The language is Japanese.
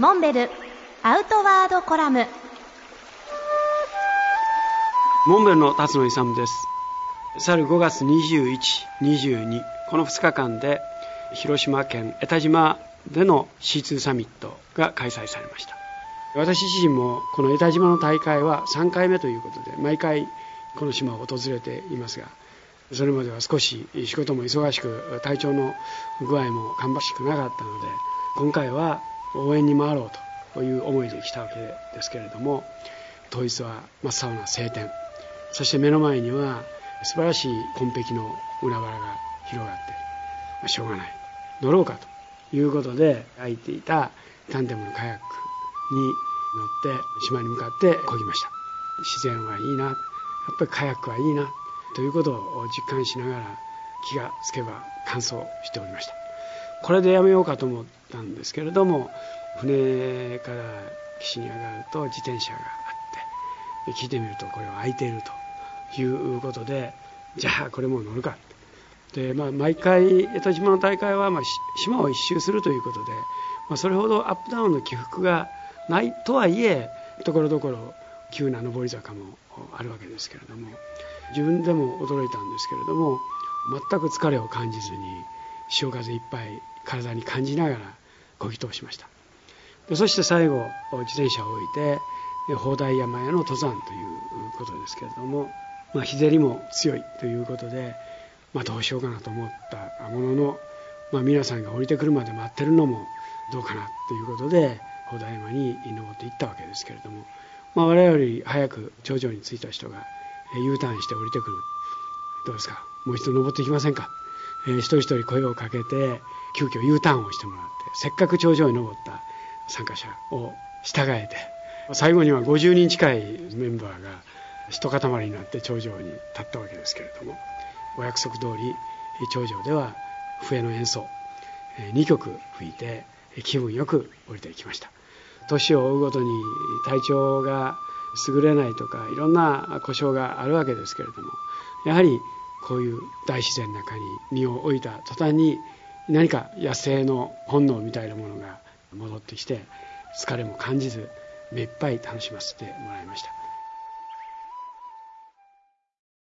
モンベルアウトワードコラム。モンベルの辰野勇です。去る5月21、22この2日間で広島県江田島での C2 サミットが開催されました。私自身もこの江田島の大会は3回目ということで毎回この島を訪れていますがそれまでは少し仕事も忙しく体調の具合も芳しくなかったので今回は応援に回ろうという思いで来たわけですけれども当日は真っ青な晴天。そして目の前には素晴らしい紺碧の海原が広がって、まあ、しょうがない。乗ろうかということで空いていたタンデムのカヤックに乗って島に向かって漕ぎました。自然はいいな。やっぱりカヤックはいいな。ということを実感しながら気がつけば乾燥しておりました。これでやめようかと思ったんですけれども船から岸に上がると自転車があって聞いてみるとこれは空いているということでじゃあこれも乗るか。で、まあ、毎回江戸島の大会はま島を一周するということで、まあ、それほどアップダウンの起伏がないとはいえところどころ急な上り坂もあるわけですけれども自分でも驚いたんですけれども全く疲れを感じずに潮風いっぱい体に感じながら漕ぎ通しました。でそして最後自転車を置いて砲台山への登山ということですけれども、まあ、日照りも強いということで、まあ、どうしようかなと思ったものの、まあ、皆さんが降りてくるまで待ってるのもどうかなということで砲台山に登っていったわけですけれども、まあ、我々より早く頂上に着いた人が U ターンして降りてくる。どうですか？もう一度登っていきませんか、えー、一人一人声をかけて急遽 U ターンをしてもらってせっかく頂上に登った参加者を従えて最後には50人近いメンバーが一塊になって頂上に立ったわけですけれどもお約束通り頂上では笛の演奏2曲吹いて気分よく降りていきました。年を追うごとに体調が優れないとかいろんな故障があるわけですけれどもやはりこういう大自然の中に身を置いた途端に何か野生の本能みたいなものが戻ってきて疲れも感じず目いっぱい楽しませてもらいました。